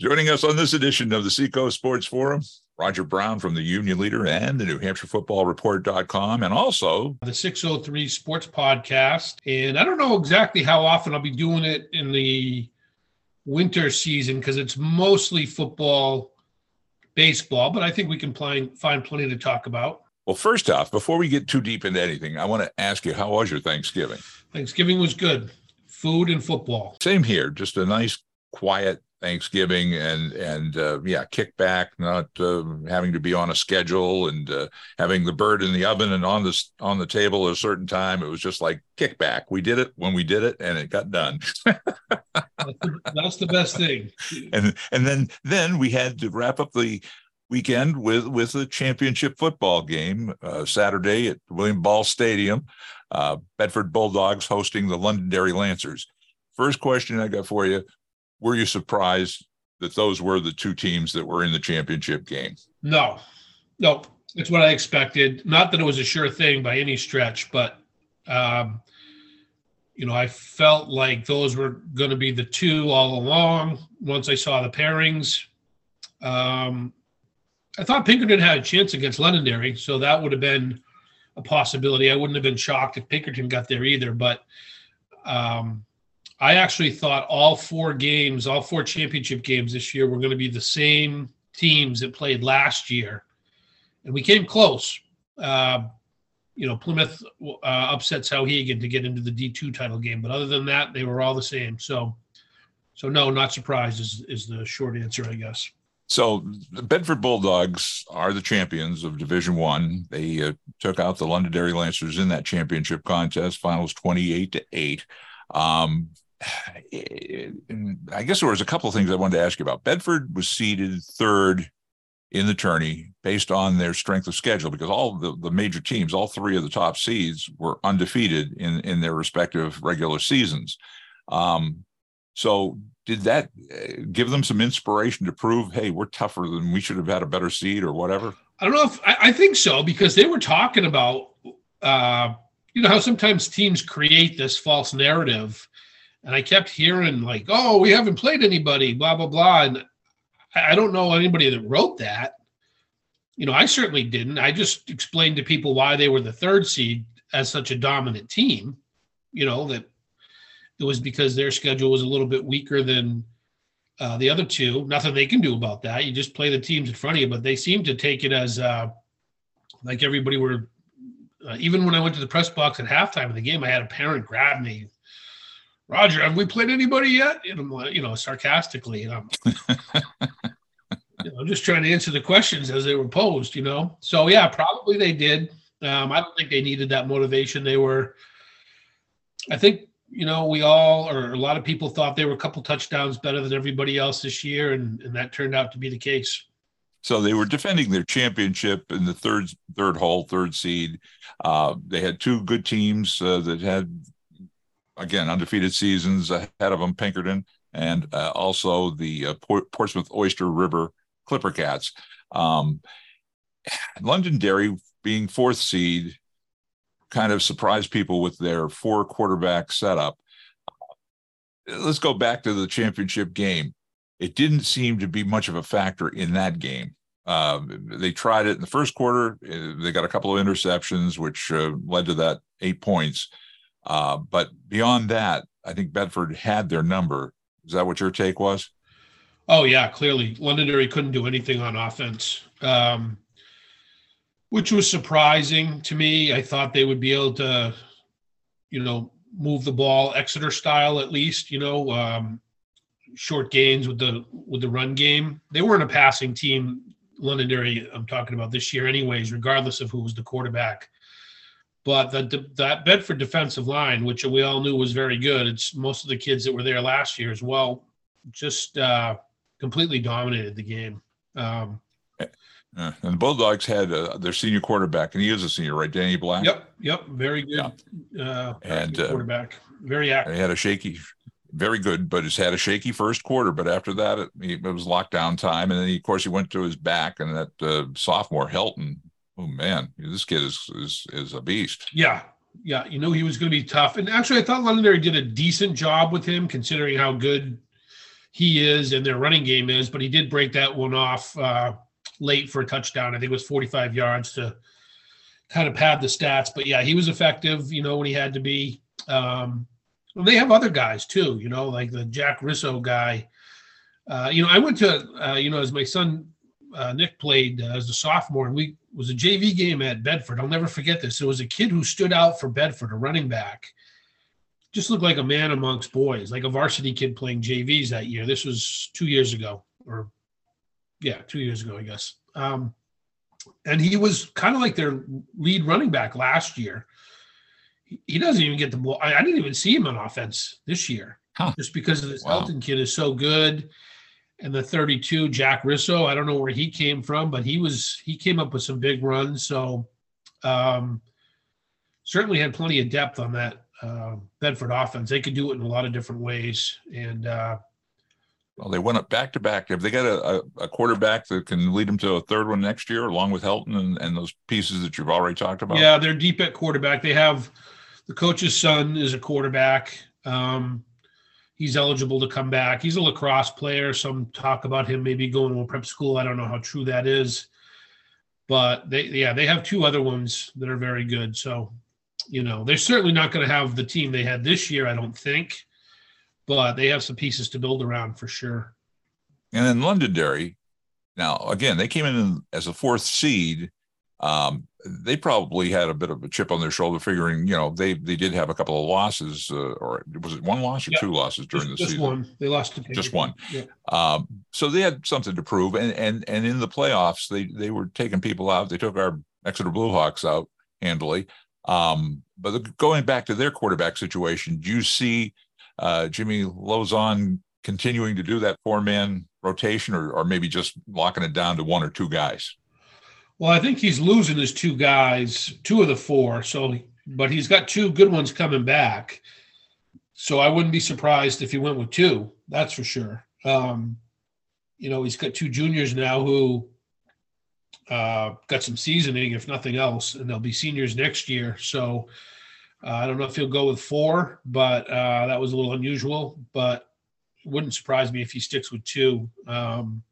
Joining us on this edition of the Seacoast Sports Forum, Roger Brown from the Union Leader and the New Hampshire Football Report.com, and also the 603 Sports Podcast. And I don't know exactly how often I'll be doing it in the winter season because it's mostly football, baseball, but I think we can find, find plenty to talk about. Well, first off, before we get too deep into anything, I want to ask you, how was your Thanksgiving? Thanksgiving was good. Food and football. Same here. Just a nice, quiet Thanksgiving and and uh, yeah, kick back, not uh, having to be on a schedule and uh, having the bird in the oven and on the on the table at a certain time. It was just like kick back. We did it when we did it, and it got done. That's the best thing. And and then then we had to wrap up the weekend with with a championship football game uh, Saturday at William Ball Stadium. Uh, Bedford Bulldogs hosting the Londonderry Lancers. First question I got for you were you surprised that those were the two teams that were in the championship game? No, no, it's what I expected. Not that it was a sure thing by any stretch, but um, you know, I felt like those were going to be the two all along. Once I saw the pairings, um, I thought Pinkerton had a chance against Londonderry, so that would have been a possibility. I wouldn't have been shocked if Pinkerton got there either, but um, I actually thought all four games, all four championship games this year were going to be the same teams that played last year. And we came close. Uh, you know, Plymouth uh, upset Souhegan to get into the D2 title game. But other than that, they were all the same. So, so no, not surprised is, is the short answer, I guess. So the Bedford Bulldogs are the champions of Division One. They uh, took out the Londonderry Lancers in that championship contest. Finals twenty eight to eight. Um, I guess there was a couple of things I wanted to ask you about. Bedford was seeded third in the tourney based on their strength of schedule because all the, the major teams, all three of the top seeds, were undefeated in, in their respective regular seasons. Um, so, did that uh, give them some inspiration to prove, hey, we're tougher than we should have had a better seed or whatever? I don't know if I, I think so because they were talking about, uh, you know, how sometimes teams create this false narrative and I kept hearing like, "Oh, we haven't played anybody," blah blah blah, and I don't know anybody that wrote that. You know, I certainly didn't. I just explained to people why they were the third seed as such a dominant team. You know that it was because their schedule was a little bit weaker than uh, the other two. Nothing they can do about that. You just play the teams in front of you, but they seem to take it as uh, like everybody were. Uh, even when I went to the press box at halftime of the game, I had a parent grab me Roger, have we played anybody yet? And I'm like, you know, sarcastically, and I'm, you know, just trying to answer the questions as they were posed, you know. So yeah, probably they did. Um, I don't think they needed that motivation. They were, I think, you know, we all or a lot of people thought they were a couple touchdowns better than everybody else this year, and and that turned out to be the case. So they were defending their championship in the third third hole, third seed. Uh, they had two good teams uh, that had again undefeated seasons ahead of them, Pinkerton, and uh, also the uh, Port- Portsmouth Oyster River Clipper Cats. Um, Londonderry being fourth seed kind of surprised people with their four quarterback setup. Let's go back to the championship game. It didn't seem to be much of a factor in that game. Uh, they tried it in the first quarter. Uh, they got a couple of interceptions, which uh, led to that eight points. Uh, but beyond that, I think Bedford had their number. Is that what your take was? Oh yeah, clearly Londonderry couldn't do anything on offense, um, which was surprising to me. I thought they would be able to, you know, move the ball Exeter style at least. You know, um, short gains with the with the run game. They weren't a passing team. Londonderry, I'm talking about this year, anyways, regardless of who was the quarterback. But the, that Bedford defensive line, which we all knew was very good, it's most of the kids that were there last year as well, just uh, completely dominated the game. Um, uh, and the Bulldogs had uh, their senior quarterback, and he is a senior, right? Danny Black. Yep, yep, very good. Yeah. Uh, and uh, quarterback, very active. He had a shaky, very good, but he's had a shaky first quarter. But after that, it, it was lockdown time, and then he, of course he went to his back, and that uh, sophomore Helton oh man, this kid is is is a beast. Yeah, yeah, you know he was going to be tough. And actually, I thought Londonderry did a decent job with him, considering how good he is and their running game is, but he did break that one off uh, late for a touchdown. I think it was 45 yards to kind of pad the stats. But yeah, he was effective, you know, when he had to be. Um, well, they have other guys too, you know, like the Jack Risso guy. Uh, you know, I went to, uh, you know, as my son uh, Nick played as a sophomore, and we was a JV game at Bedford. I'll never forget this. It was a kid who stood out for Bedford, a running back just looked like a man amongst boys, like a varsity kid playing JVs that year. This was two years ago, or yeah, two years ago, I guess. Um, and he was kind of like their lead running back last year. He, he doesn't even get the ball. I, I, didn't even see him on offense this year, huh. just because of this wow. Helton kid is so good. And the 32, Jack Risso, I don't know where he came from, but he was he came up with some big runs. So um, certainly had plenty of depth on that uh, Bedford offense. They could do it in a lot of different ways. And uh, well, they went up back to back. Have they got a, a, quarterback that can lead them to a third one next year, along with Helton and, and those pieces that you've already talked about? Yeah, they're deep at quarterback. They have the coach's son is a quarterback. Um, he's eligible to come back. He's a lacrosse player. Some talk about him maybe going to a prep school. I don't know how true that is, but they yeah they have two other ones that are very good. So you know, they're certainly not going to have the team they had this year, I don't think, but they have some pieces to build around for sure. And then Londonderry, now again, they came in as a fourth seed. Um, they probably had a bit of a chip on their shoulder, figuring you know they they did have a couple of losses, uh, or was it one loss or two losses during just, the season? Just one. They lost to just one. Yeah. Um, so they had something to prove, and and and in the playoffs, they they were taking people out. They took our Exeter Bluehawks out handily. Um, but going back to their quarterback situation, do you see uh, Jimmy Lozon continuing to do that four man rotation or, or maybe just locking it down to one or two guys? Well, I think he's losing his two guys, two of the four. So, but he's got two good ones coming back. So I wouldn't be surprised if he went with two. That's for sure. Um, you know, he's got two juniors now who uh, got some seasoning, if nothing else, and they'll be seniors next year. So uh, I don't know if he'll go with four, but uh, that was a little unusual. But wouldn't surprise me if he sticks with two. Um,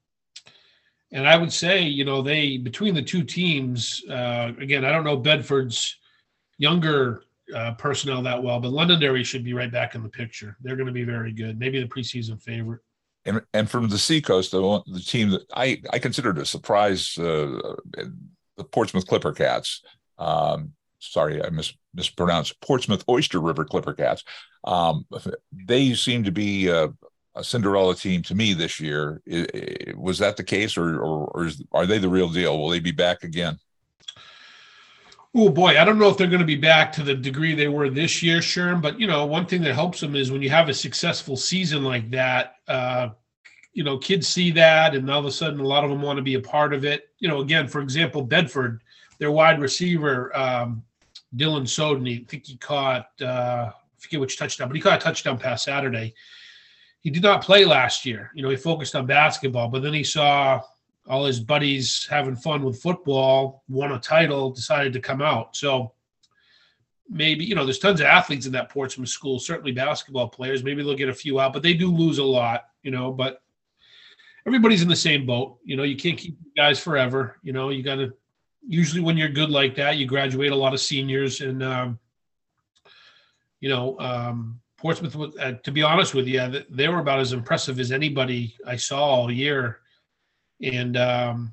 and I would say, you know, they between the two teams, uh, again, I don't know Bedford's younger uh, personnel that well, but Londonderry should be right back in the picture. They're going to be very good. Maybe the preseason favorite and and from the Seacoast, the, the team that I I considered a surprise, uh, the Portsmouth Clipper Cats. Um, sorry, I mis- mispronounced Portsmouth Oyster River Clipper Cats. Um, they seem to be a, a, Cinderella team to me this year. was that the case, or or, or is, are they the real deal? Will they be back again? Oh boy, I don't know if they're going to be back to the degree they were this year, Sherm. But you know, one thing that helps them is when you have a successful season like that. Uh, you know, kids see that, and all of a sudden, a lot of them want to be a part of it. You know, again, for example, Bedford, their wide receiver um, Dylan Soden, I think he caught uh, I forget which touchdown, but he caught a touchdown pass Saturday. He did not play last year. You know, he focused on basketball, but then he saw all his buddies having fun with football, won a title, decided to come out. So maybe, you know, there's tons of athletes in that Portsmouth school, certainly basketball players. Maybe they'll get a few out, but they do lose a lot, you know, but everybody's in the same boat. You know, you can't keep guys forever. You know, you got to, usually when you're good like that, you graduate a lot of seniors and, um, you know, um, Portsmouth, uh, to be honest with you, they were about as impressive as anybody I saw all year and um,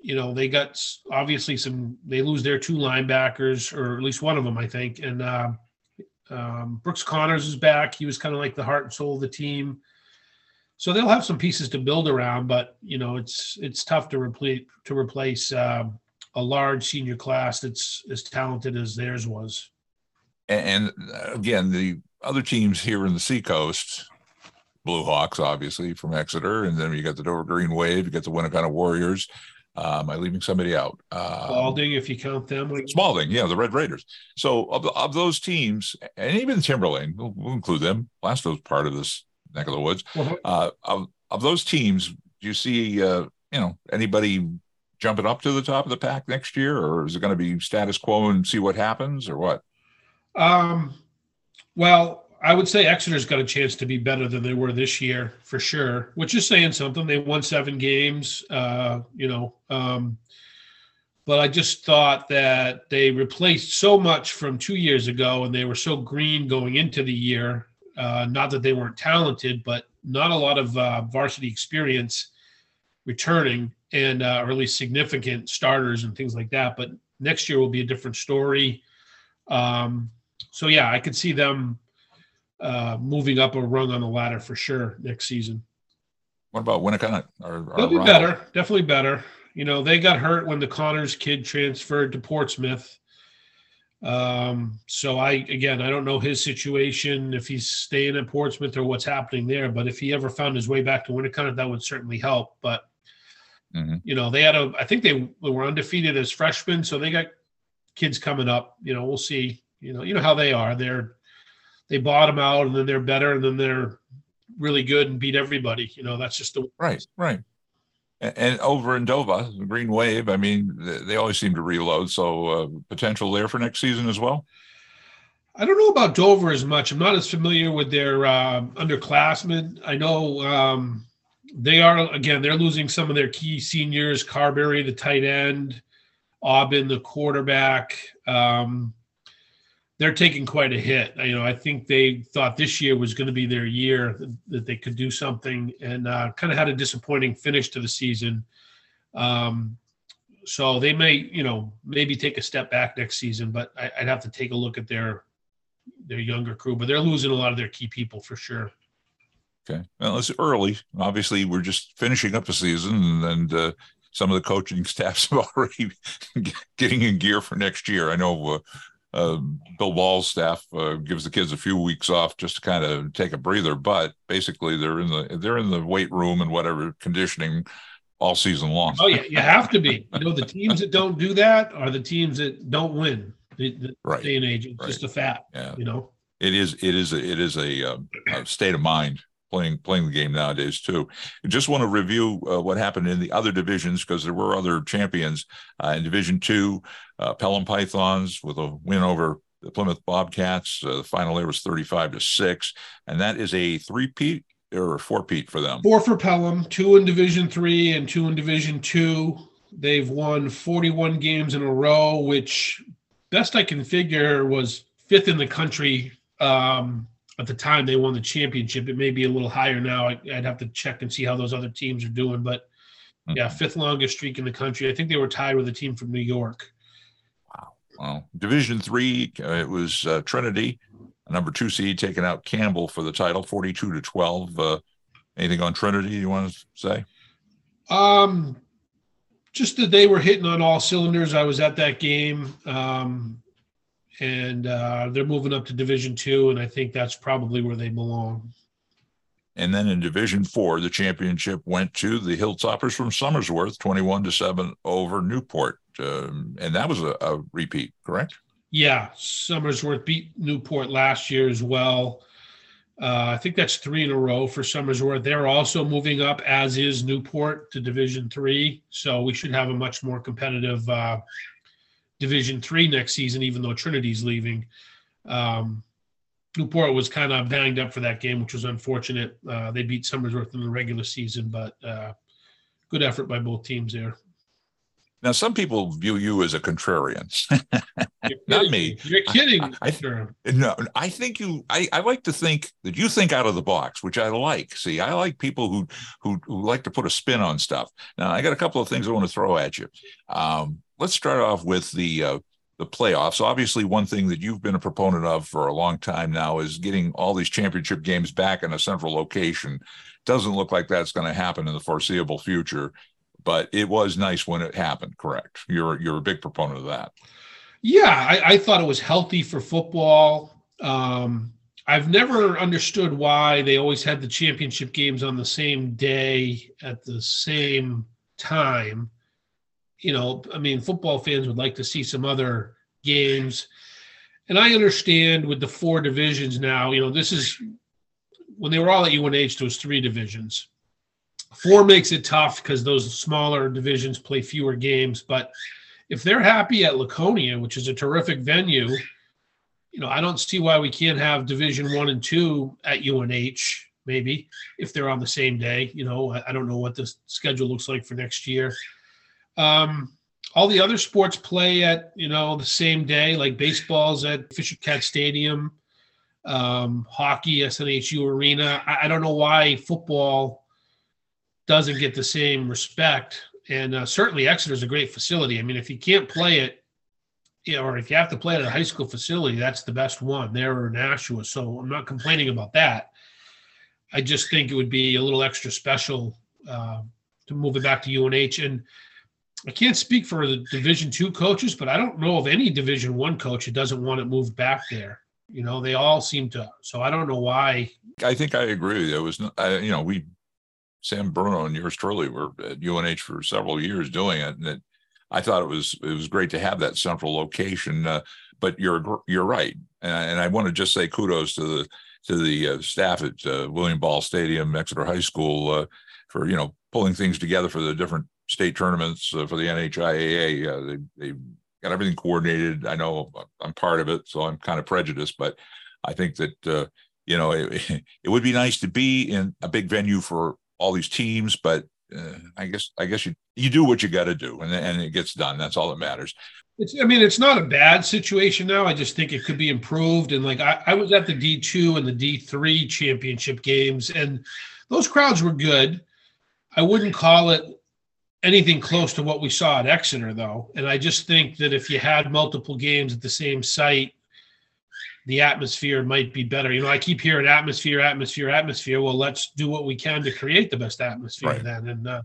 you know they got obviously some. They lose their two linebackers, or at least one of them, I think. And uh, um, Brooks Connors is back. He was kind of like the heart and soul of the team. So they'll have some pieces to build around, but you know it's it's tough to replace to replace uh, a large senior class that's as talented as theirs was. And again, the other teams here in the Seacoast Blue Hawks, obviously from Exeter, and then you got the Dover Green Wave, you got the Winnacunnet Warriors. Uh, am I leaving somebody out? Um, Spaulding, if you count them. Like- Spaulding, yeah, the Red Raiders. So of, of those teams, and even Timberlane, we'll, we'll include them. Plaistow's part of this neck of the woods. Uh-huh. Uh, of, of those teams, do you see, uh, you know, anybody jumping up to the top of the pack next year, or is it going to be status quo and see what happens, or what? Um, well, I would say Exeter's got a chance to be better than they were this year for sure, which is saying something. They won seven games, uh, you know. Um, but I just thought that they replaced so much from two years ago, and they were so green going into the year. Uh, not that they weren't talented, but not a lot of uh, varsity experience returning, and uh, or at least significant starters and things like that. But next year will be a different story. Um, so yeah, I could see them uh, moving up a rung on the ladder for sure next season. What about Winnacunnet? They'll be better, definitely better. You know, they got hurt when the Connors kid transferred to Portsmouth. Um, so I again, I don't know his situation if he's staying at Portsmouth or what's happening there. But if he ever found his way back to Winnacunnet, that would certainly help. But mm-hmm. you know, they had a, I think they were undefeated as freshmen, so they got kids coming up. You know, we'll see. You know, you know how they are. They're they bottom out and then they're better and then they're really good and beat everybody. You know, that's just the right, right. And, and over in Dover, Green Wave, I mean, they, they always seem to reload. So uh, potential there for next season as well. I don't know about Dover as much. I'm not as familiar with their uh, underclassmen. I know um, they are again. They're losing some of their key seniors: Carberry, the tight end, Aubin, the quarterback. Um, they're taking quite a hit. You know, I think they thought this year was going to be their year that they could do something, and uh, kind of had a disappointing finish to the season. Um, so they may, you know, maybe take a step back next season, but I, would have to take a look at their their younger crew. But they're losing a lot of their key people for sure. Okay, well, it's early. Obviously, we're just finishing up the season, and, uh, some of the coaching staffs are already getting in gear for next year. I know. Uh, uh, Bill Ball's staff uh, gives the kids a few weeks off just to kind of take a breather, but basically they're in the they're in the weight room and whatever conditioning all season long. Oh yeah, you have to be. You know, the teams that don't do that are the teams that don't win. The, the right. day and age, it's right. just a fact. Yeah. You know, it is. It is. A, it is a, uh, a state of mind playing playing the game nowadays too. Just want to review uh, what happened in the other divisions because there were other champions uh, in Division Two. Uh, Pelham Pythons with a win over the Plymouth Bobcats. Uh, the final there was thirty-five to six, and that is a three-peat or four-peat for them. Four for Pelham, two in Division Three and two in Division Two. They've won forty-one games in a row, which best I can figure was fifth in the country. Um, at the time they won the championship. It may be a little higher now. I, would have to check and see how those other teams are doing. But mm-hmm. yeah, fifth longest streak in the country. I think they were tied with a team from New York. Wow. Well, Division three, uh, it was uh, Trinity, number two seed, taking out Campbell for the title, forty-two to twelve. Uh, anything on Trinity you want to say? Um, just that they were hitting on all cylinders. I was at that game. Um, and uh, they're moving up to Division Two, and I think that's probably where they belong. And then in Division Four, the championship went to the Hilltoppers from Somersworth, twenty-one to seven over Newport, um, and that was a, a, repeat, correct? Yeah, Somersworth beat Newport last year as well. Uh, I think that's three in a row for Somersworth. They're also moving up, as is Newport, to Division Three. So we should have a much more competitive uh, Division Three next season, even though Trinity's leaving. Um, Newport was kind of banged up for that game, which was unfortunate. Uh, they beat Somersworth in the regular season, but uh, good effort by both teams there. Now, some people view you as a contrarian. Not me. You're kidding. I, I, no, I think you. I, I like to think that you think out of the box, which I like. See, I like people who who, who like to put a spin on stuff. Now, I got a couple of things I want to throw at you. Um, let's start off with the uh, the playoffs. Obviously, one thing that you've been a proponent of for a long time now is getting all these championship games back in a central location. Doesn't look like that's going to happen in the foreseeable future, but it was nice when it happened. Correct? You're you're a big proponent of that. Yeah, I, I thought it was healthy for football. Um, I've never understood why they always had the championship games on the same day at the same time you know, I mean, football fans would like to see some other games. And I understand with the four divisions now, you know, this is when they were all at UNH, those three divisions. Four makes it tough because those smaller divisions play fewer games. But if they're happy at Laconia, which is a terrific venue, you know, I don't see why we can't have Division One and Two at UNH. Maybe if they're on the same day. You know, I, I don't know what the schedule looks like for next year. Um, all the other sports play at you know the same day, like baseball's at Fisher Cat Stadium, um, hockey SNHU Arena. I, I, don't know why football doesn't get the same respect, and uh, certainly Exeter is a great facility. I mean, if you can't play it, you know, or if you have to play at a high school facility, that's the best one there or Nashua. So I'm not complaining about that. I just think it would be a little extra special uh, to move it back to UNH and I can't speak for the Division two coaches, but I don't know of any Division one coach who doesn't want it moved back there. You know, they all seem to. So I don't know why. I think I agree. There was, I, you know, we, Sam Bruno and yours truly were at UNH for several years doing it, and it, I thought it was it was great to have that central location. Uh, but you're you're right, and I, and I want to just say kudos to the to the uh, staff at uh, William Ball Stadium, Exeter High School, uh, for you know pulling things together for the different state tournaments uh, for the NHIAA. Uh, they they got everything coordinated. I know I'm part of it, so I'm kind of prejudiced, but I think that uh, you know it, it would be nice to be in a big venue for all these teams, but uh, I guess I guess you you do what you got to do, and and it gets done. That's all that matters. It's, I mean, it's not a bad situation now. I just think it could be improved. And like I, I was at the D two and the D three championship games, and those crowds were good. I wouldn't call it anything close to what we saw at Exeter, though. And I just think that if you had multiple games at the same site, the atmosphere might be better. You know, I keep hearing atmosphere, atmosphere, atmosphere. Well, let's do what we can to create the best atmosphere right. then. And uh,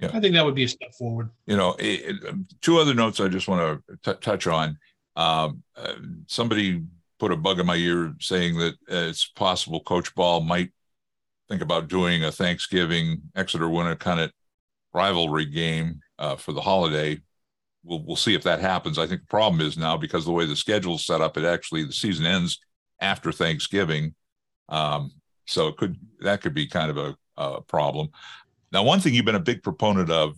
yeah. I think that would be a step forward. You know, it, it, two other notes I just want to t- touch on. Um, uh, somebody put a bug in my ear saying that uh, it's possible Coach Ball might think about doing a Thanksgiving Exeter Winnacunnet rivalry game uh, for the holiday. We'll we'll see if that happens. I think the problem is now because the way the schedule is set up, it actually the season ends after Thanksgiving, um, so it could that could be kind of a, a problem. Now, one thing you've been a big proponent of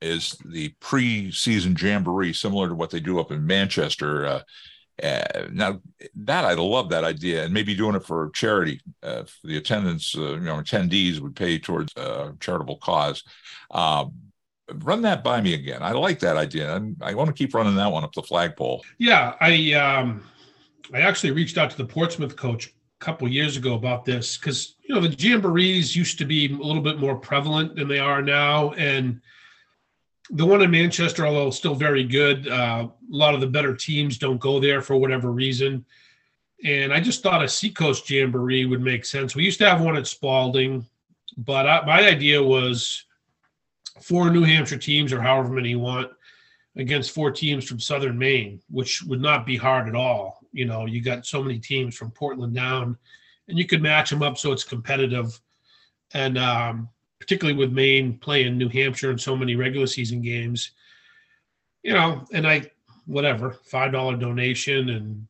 is the pre-season jamboree, similar to what they do up in Manchester. Uh, now that I love that idea, and maybe doing it for charity. Uh, for the attendance, uh, you know, attendees would pay towards a uh, charitable cause. Um, run that by me again. I like that idea. I'm, i want to keep running that one up the flagpole. Yeah, I um, I actually reached out to the Portsmouth coach a couple years ago about this because you know the jamborees used to be a little bit more prevalent than they are now, and the one in Manchester, although still very good, uh, a lot of the better teams don't go there for whatever reason. And I just thought a Seacoast Jamboree would make sense. We used to have one at Spaulding, but I, my idea was four New Hampshire teams or however many you want against four teams from Southern Maine, which would not be hard at all. You know, you got so many teams from Portland down, and you could match them up so it's competitive. And um, particularly with Maine playing New Hampshire in so many regular season games. You know, and I whatever five dollar donation, and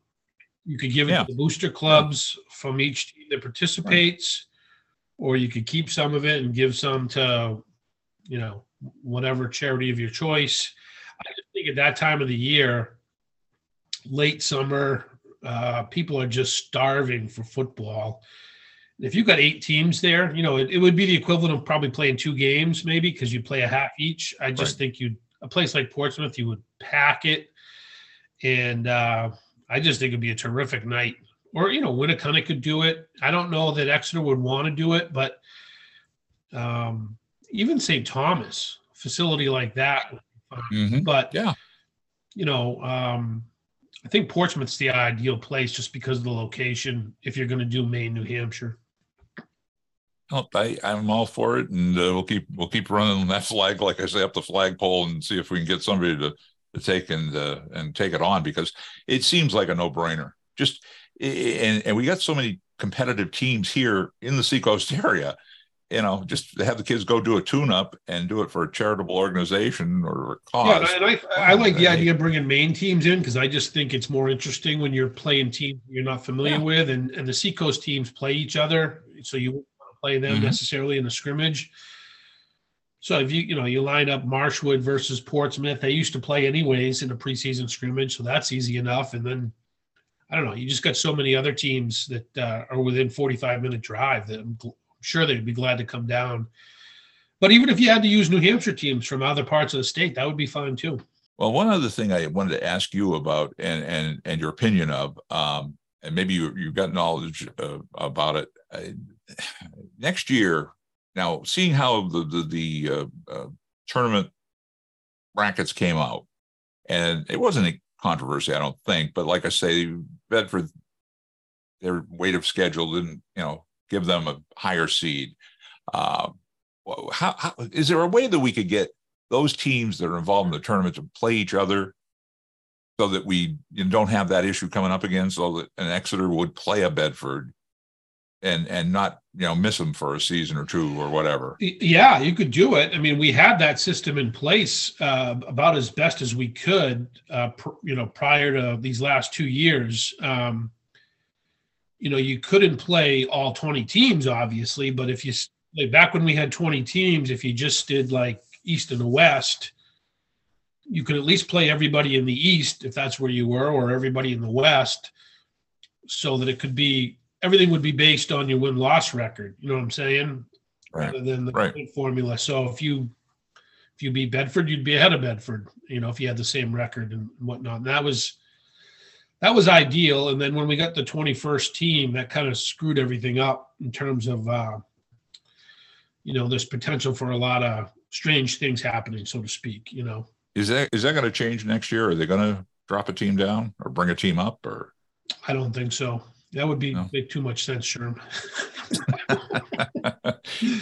you could give it yeah. to the booster clubs from each team that participates, right. or you could keep some of it and give some to, you know, whatever charity of your choice. I just think at that time of the year, late summer, uh, people are just starving for football if you've got eight teams there, you know, it, it would be the equivalent of probably playing two games, maybe because you play a half each. I just right. think you a place like Portsmouth, you would pack it, and uh, I just think it'd be a terrific night. Or you know, Winnacunnet could do it. I don't know that Exeter would want to do it, but um, even St. Thomas facility like that. Mm-hmm. But yeah, you know, um, I think Portsmouth's the ideal place just because of the location. If you're going to do Maine, New Hampshire. I, I'm all for it, and uh, we'll keep we'll keep running that flag, like I say, up the flagpole, and see if we can get somebody to to take and uh, and take it on because it seems like a no brainer. Just and and we got so many competitive teams here in the Seacoast area. You know, just have the kids go do a tune-up and do it for a charitable organization or a cause. Yeah, and I, I like the idea of bringing Maine teams in because I just think it's more interesting when you're playing teams you're not familiar yeah. with, and and the Seacoast teams play each other, so you play them mm-hmm. necessarily in the scrimmage. So if you you know you line up Marshwood versus Portsmouth, they used to play anyways in a preseason scrimmage, so that's easy enough. And then I don't know. You just got so many other teams that uh, are within 45 minute drive that I'm, gl- I'm sure they'd be glad to come down. But even if you had to use New Hampshire teams from other parts of the state, that would be fine too. Well, one other thing I wanted to ask you about and and and your opinion of, um, and maybe you you've got knowledge uh, about it. Uh, next year, now seeing how the the, the uh, uh, tournament brackets came out, and it wasn't a controversy, I don't think. But like I say, Bedford, their weight of schedule didn't you know give them a higher seed. Uh, how, how is there a way that we could get those teams that are involved in the tournament to play each other so that we don't have that issue coming up again so that an exeter would play a bedford and and not you know miss them for a season or two or whatever. Yeah you could do it. I mean we had that system in place uh, about as best as we could uh, pr- you know prior to these last two years. Um, you know you couldn't play all 20 teams obviously but if you like back when we had 20 teams if you just did like east and the west you could at least play everybody in the east if that's where you were or everybody in the west so that it could be everything would be based on your win loss record you know what i'm saying? Right. rather than the right. formula. So if you if you beat bedford you'd be ahead of bedford you know if you had the same record and whatnot. And that was that was ideal. And then when we got the 21st team that kind of screwed everything up in terms of uh you know there's potential for a lot of strange things happening so to speak you know? Is that is that going to change next year? Are they going to drop a team down or bring a team up or? I don't think so that would be no. make too much sense sherm.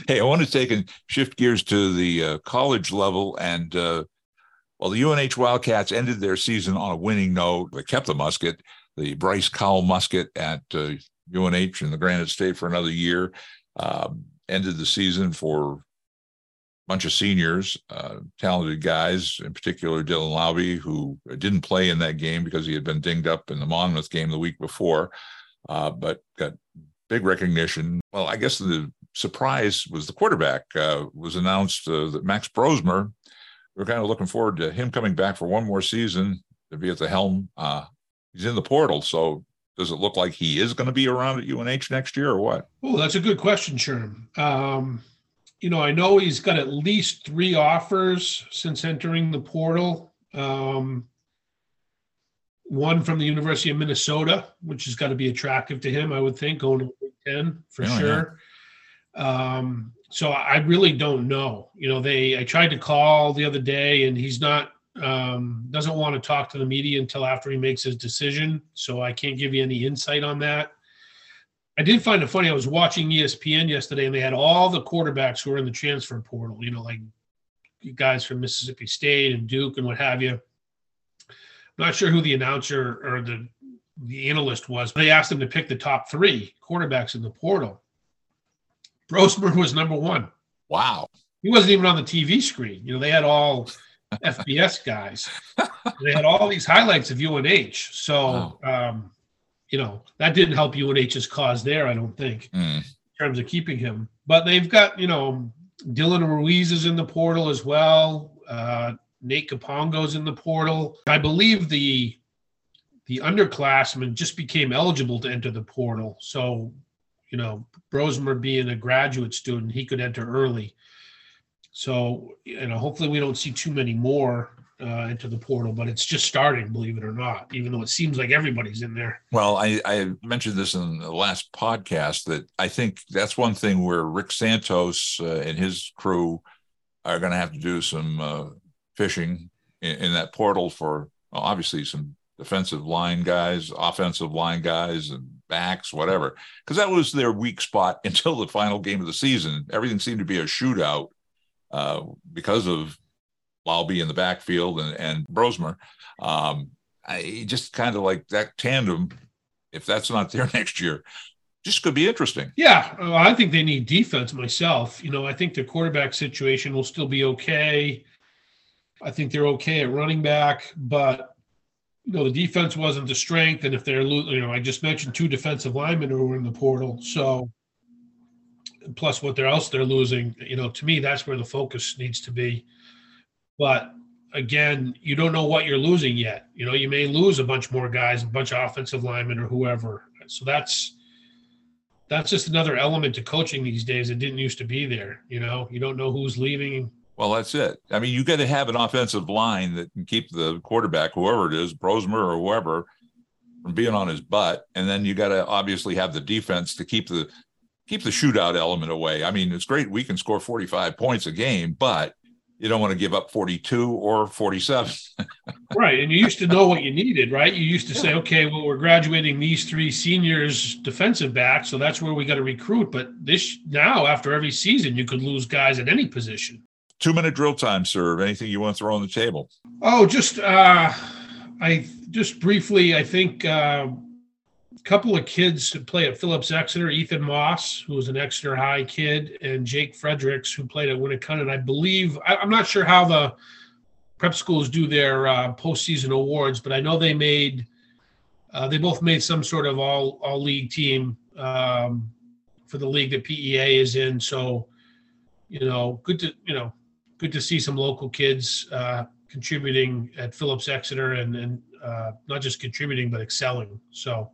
Hey i want to take and shift gears to the uh, college level and uh, well the unh wildcats ended their season on a winning note. They kept the musket the Brice Cowell musket at uh, unh in the granite state for another year um, ended the season for a bunch of seniors, uh, talented guys, in particular Dylan Laube, who didn't play in that game because he had been dinged up in the Monmouth game the week before, uh, but got big recognition. Well, I guess the surprise was the quarterback uh, was announced uh, that Max Brosmer. We're kind of looking forward to him coming back for one more season to be at the helm. Uh, he's in the portal, so does it look like he is going to be around at UNH next year or what? Oh, that's a good question, Sherm. Um, you know, I know he's got at least three offers since entering the portal. Um, one from the University of Minnesota, which has got to be attractive to him, I would think, going to Big Ten for oh, sure. Yeah. Um, so I really don't know. You know, they I tried to call the other day, and he's not um, doesn't want to talk to the media until after he makes his decision. So I can't give you any insight on that. I did find it funny. I was watching ESPN yesterday, and they had all the quarterbacks who were in the transfer portal. You know, like guys from Mississippi State and Duke and what have you. Not sure who the announcer or the the analyst was. They asked him to pick the top three quarterbacks in the portal. Brosmer was number one. Wow. He wasn't even on the TV screen. You know, they had all FBS guys. they had all these highlights of UNH. So, wow. um, you know, that didn't help UNH's cause there, I don't think, mm. in terms of keeping him. But they've got, you know, Dylan Ruiz is in the portal as well. Uh, Nate Capongo's in the portal. I believe the the underclassmen just became eligible to enter the portal. So, you know, Brosmer being a graduate student, he could enter early. So, you know, hopefully we don't see too many more uh, into the portal, but it's just starting, believe it or not, even though it seems like everybody's in there. Well, I, I mentioned this in the last podcast that I think that's one thing where Rick Santos uh, and his crew are going to have to do some uh, fishing in, in, that portal for well, obviously some defensive line guys, offensive line guys, and backs, whatever, because that was their weak spot until the final game of the season. Everything seemed to be a shootout uh, because of Laube in the backfield and, and Brosmer. Um, I just kind of like that tandem. If that's not there next year, just could be interesting. Yeah, I think they need defense myself. You know, I think the quarterback situation will still be okay. I think they're okay at running back, but you know the defense wasn't the strength, and if they're you know I just mentioned two defensive linemen who were in the portal, so plus what they're else they're losing. You know, to me, that's where the focus needs to be. But again, you don't know what you're losing yet. You know, you may lose a bunch more guys, a bunch of offensive linemen or whoever. So that's that's just another element to coaching these days that didn't used to be there. You know, you don't know who's leaving. Well, that's it. I mean, you got to have an offensive line that can keep the quarterback, whoever it is, Brosmer or whoever, from being on his butt, and then you got to obviously have the defense to keep the keep the shootout element away. I mean, it's great we can score 45 points a game, but you don't want to give up 42 or 47. right. And you used to know what you needed, right? You used to say, okay, well, we're graduating these three seniors defensive backs, so that's where we got to recruit. But this now, after every season, you could lose guys at any position. Two minute drill time, sir. Anything you want to throw on the table? Oh, just uh I just briefly, I think uh couple of kids who play at Phillips Exeter, Ethan Moss, who was an Exeter High kid, and Jake Fredericks, who played at Winnacunnet. I believe, I, am not sure how the prep schools do their uh, postseason awards, but I know they made, uh, they both made some sort of all all league team um, for the league that PEA is in. So, you know, good to you know, good to see some local kids uh, contributing at Phillips Exeter and and uh, not just contributing but excelling. So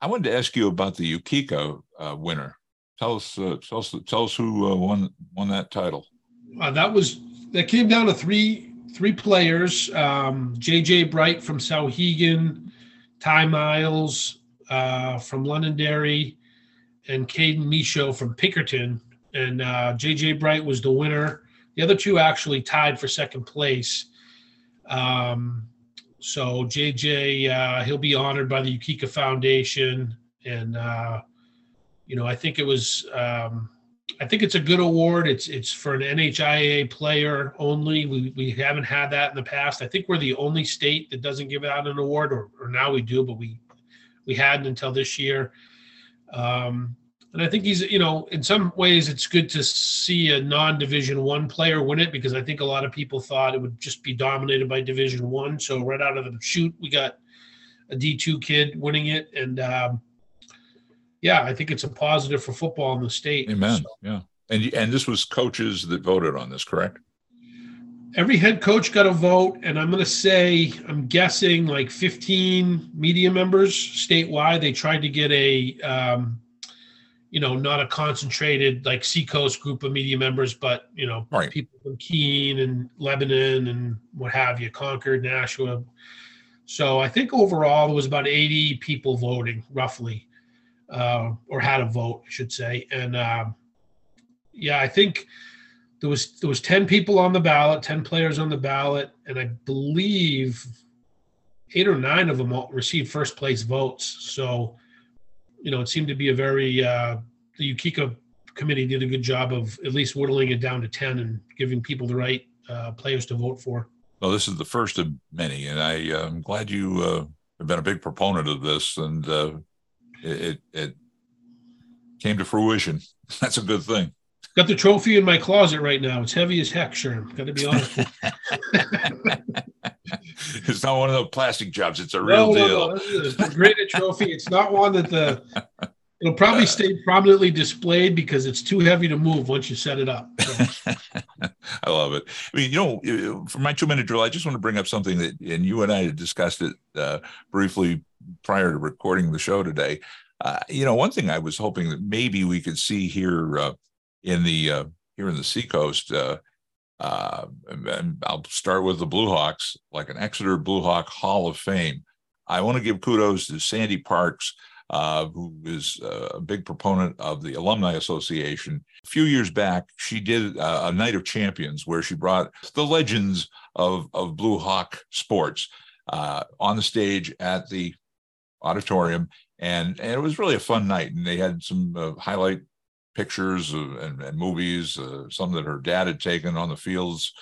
I wanted to ask you about the Yukica uh, winner. Tell us, uh, tell us, tell us who uh, won won that title. Uh, that was that came down to three three players: um, JJ Bright from Souhegan, Ty Miles uh, from Londonderry, and Caden Micho from Pinkerton. And JJ Bright was the winner. The other two actually tied for second place. Um, so JJ, uh, he'll be honored by the Yukica Foundation, and uh, you know, I think it was, um, I think it's a good award. It's it's for an NHIA player only. We we haven't had that in the past. I think we're the only state that doesn't give out an award, or, or now we do, but we we hadn't until this year. Um, and I think he's, you know, in some ways it's good to see a non-division one player win it because I think a lot of people thought it would just be dominated by division one. So right out of the shoot, we got a D2 kid winning it. And um, yeah, I think it's a positive for football in the state. Amen. So. Yeah. And, and this was coaches that voted on this, correct? Every head coach got a vote, and I'm going to say, I'm guessing like 15 media members statewide. They tried to get a um, you know, not a concentrated like Seacoast group of media members, but you know, right. people from Keene and Lebanon and what have you, Concord, Nashua. So I think overall there was about 80 people voting, roughly, uh, or had a vote, I should say. And uh, yeah, I think there was there was 10 people on the ballot, 10 players on the ballot, and I believe eight or nine of them received first place votes. So you know, it seemed to be a very uh, the Yukica committee did a good job of at least whittling it down to ten and giving people the right uh, players to vote for. Well, this is the first of many, and I, am glad you uh, have been a big proponent of this, and uh, it, it came to fruition. That's a good thing. Got the trophy in my closet right now. It's heavy as heck, sure. Got to be honest. it's not one of those plastic jobs. It's a real no, deal. No, no. It's a trophy. It's not one that the it'll probably stay prominently displayed because it's too heavy to move once you set it up. So. I love it. I mean, you know, for my two minute drill, I just want to bring up something that, and you and I had discussed it uh, briefly prior to recording the show today. Uh, you know, one thing I was hoping that maybe we could see here uh, in the uh, here in the Seacoast. Uh, uh, and I'll start with the Blue Hawks, like an Exeter Blue Hawk Hall of Fame. I want to give kudos to Sandy Parks, uh, who is a big proponent of the Alumni Association. A few years back, she did a night of champions where she brought the legends of, of Blue Hawk sports uh, on the stage at the auditorium. And, and it was really a fun night. And they had some uh, highlight pictures and, and, movies, uh, some that her dad had taken on the fields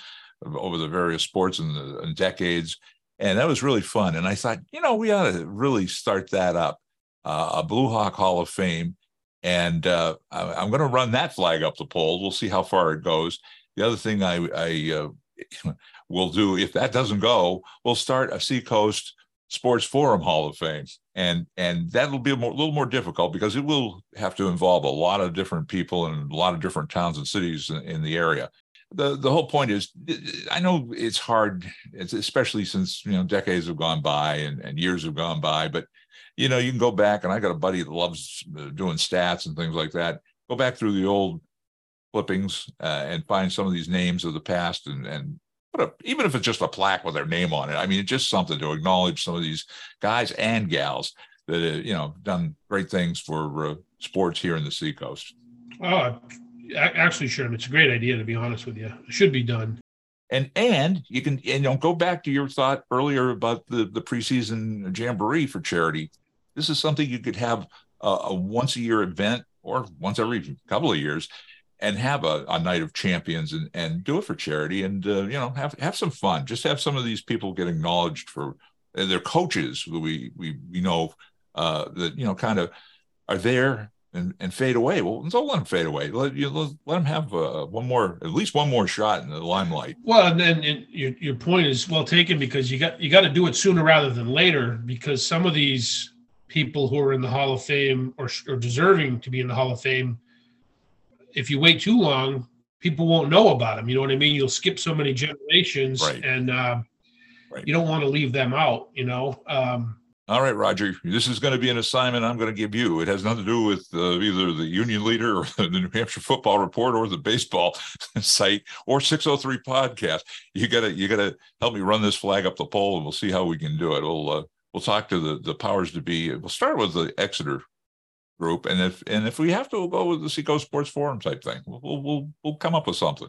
over the various sports in the decades. And that was really fun. And I thought, you know, we ought to really start that up, uh, a Blue Hawk Hall of Fame. And uh, I, am going to run that flag up the pole. We'll see how far it goes. The other thing I, I uh, will do, if that doesn't go, we'll start a Seacoast Sports Forum Hall of Fame, and and that'll be a more, little more difficult because it will have to involve a lot of different people and a lot of different towns and cities in, in the area. the the whole point is i know it's hard especially since you know decades have gone by and, and years have gone by but you know you can go back and i got a buddy that loves uh, doing stats and things like that go back through the old clippings uh, and find some of these names of the past and and a, even if it's just a plaque with their name on it i mean it's just something to acknowledge some of these guys and gals that uh, you know done great things for uh, sports here in the seacoast oh actually, Sherm, it's a great idea to be honest with you. It should be done. And and you can and you know go back to your thought earlier about the the preseason jamboree for charity. This is something you could have a, a once a year event or once every couple of years, and have a, a night of champions and and do it for charity and uh, you know have have some fun. Just have some of these people get acknowledged for their coaches who we we we know uh, that you know kind of are there and, and fade away. Well, don't let them fade away. Let you let, them have uh, one more, at least one more shot in the limelight. Well, and then and your your point is well taken because you got you got to do it sooner rather than later because some of these people who are in the Hall of Fame or, or deserving to be in the Hall of Fame, if you wait too long, people won't know about them. You know what I mean? You'll skip so many generations, right. and uh, right. you don't want to leave them out. You know. Um, all right, Roger, this is going to be an assignment I'm going to give you. It has nothing to do with uh, either the Union Leader or the New Hampshire Football Report or the baseball site or 603 podcast. You got to you got to help me run this flag up the pole, and we'll see how we can do it. We'll uh, we'll talk to the the powers to be. We'll start with the Exeter group, and if and if we have to, we'll go with the Seacoast Sports Forum type thing. We'll we'll we'll come up with something.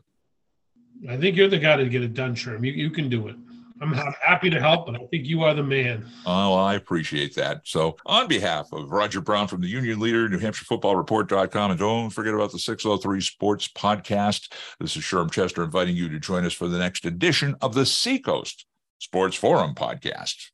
I think you're the guy to get it done, Sherm. You you can do it. I'm happy to help, but I think you are the man. Oh, well, I appreciate that. So, on behalf of Roger Brown from the Union Leader, New Hampshire Football Report.com, and don't forget about the 603 Sports Podcast. This is Sherm Chester inviting you to join us for the next edition of the Seacoast Sports Forum Podcast.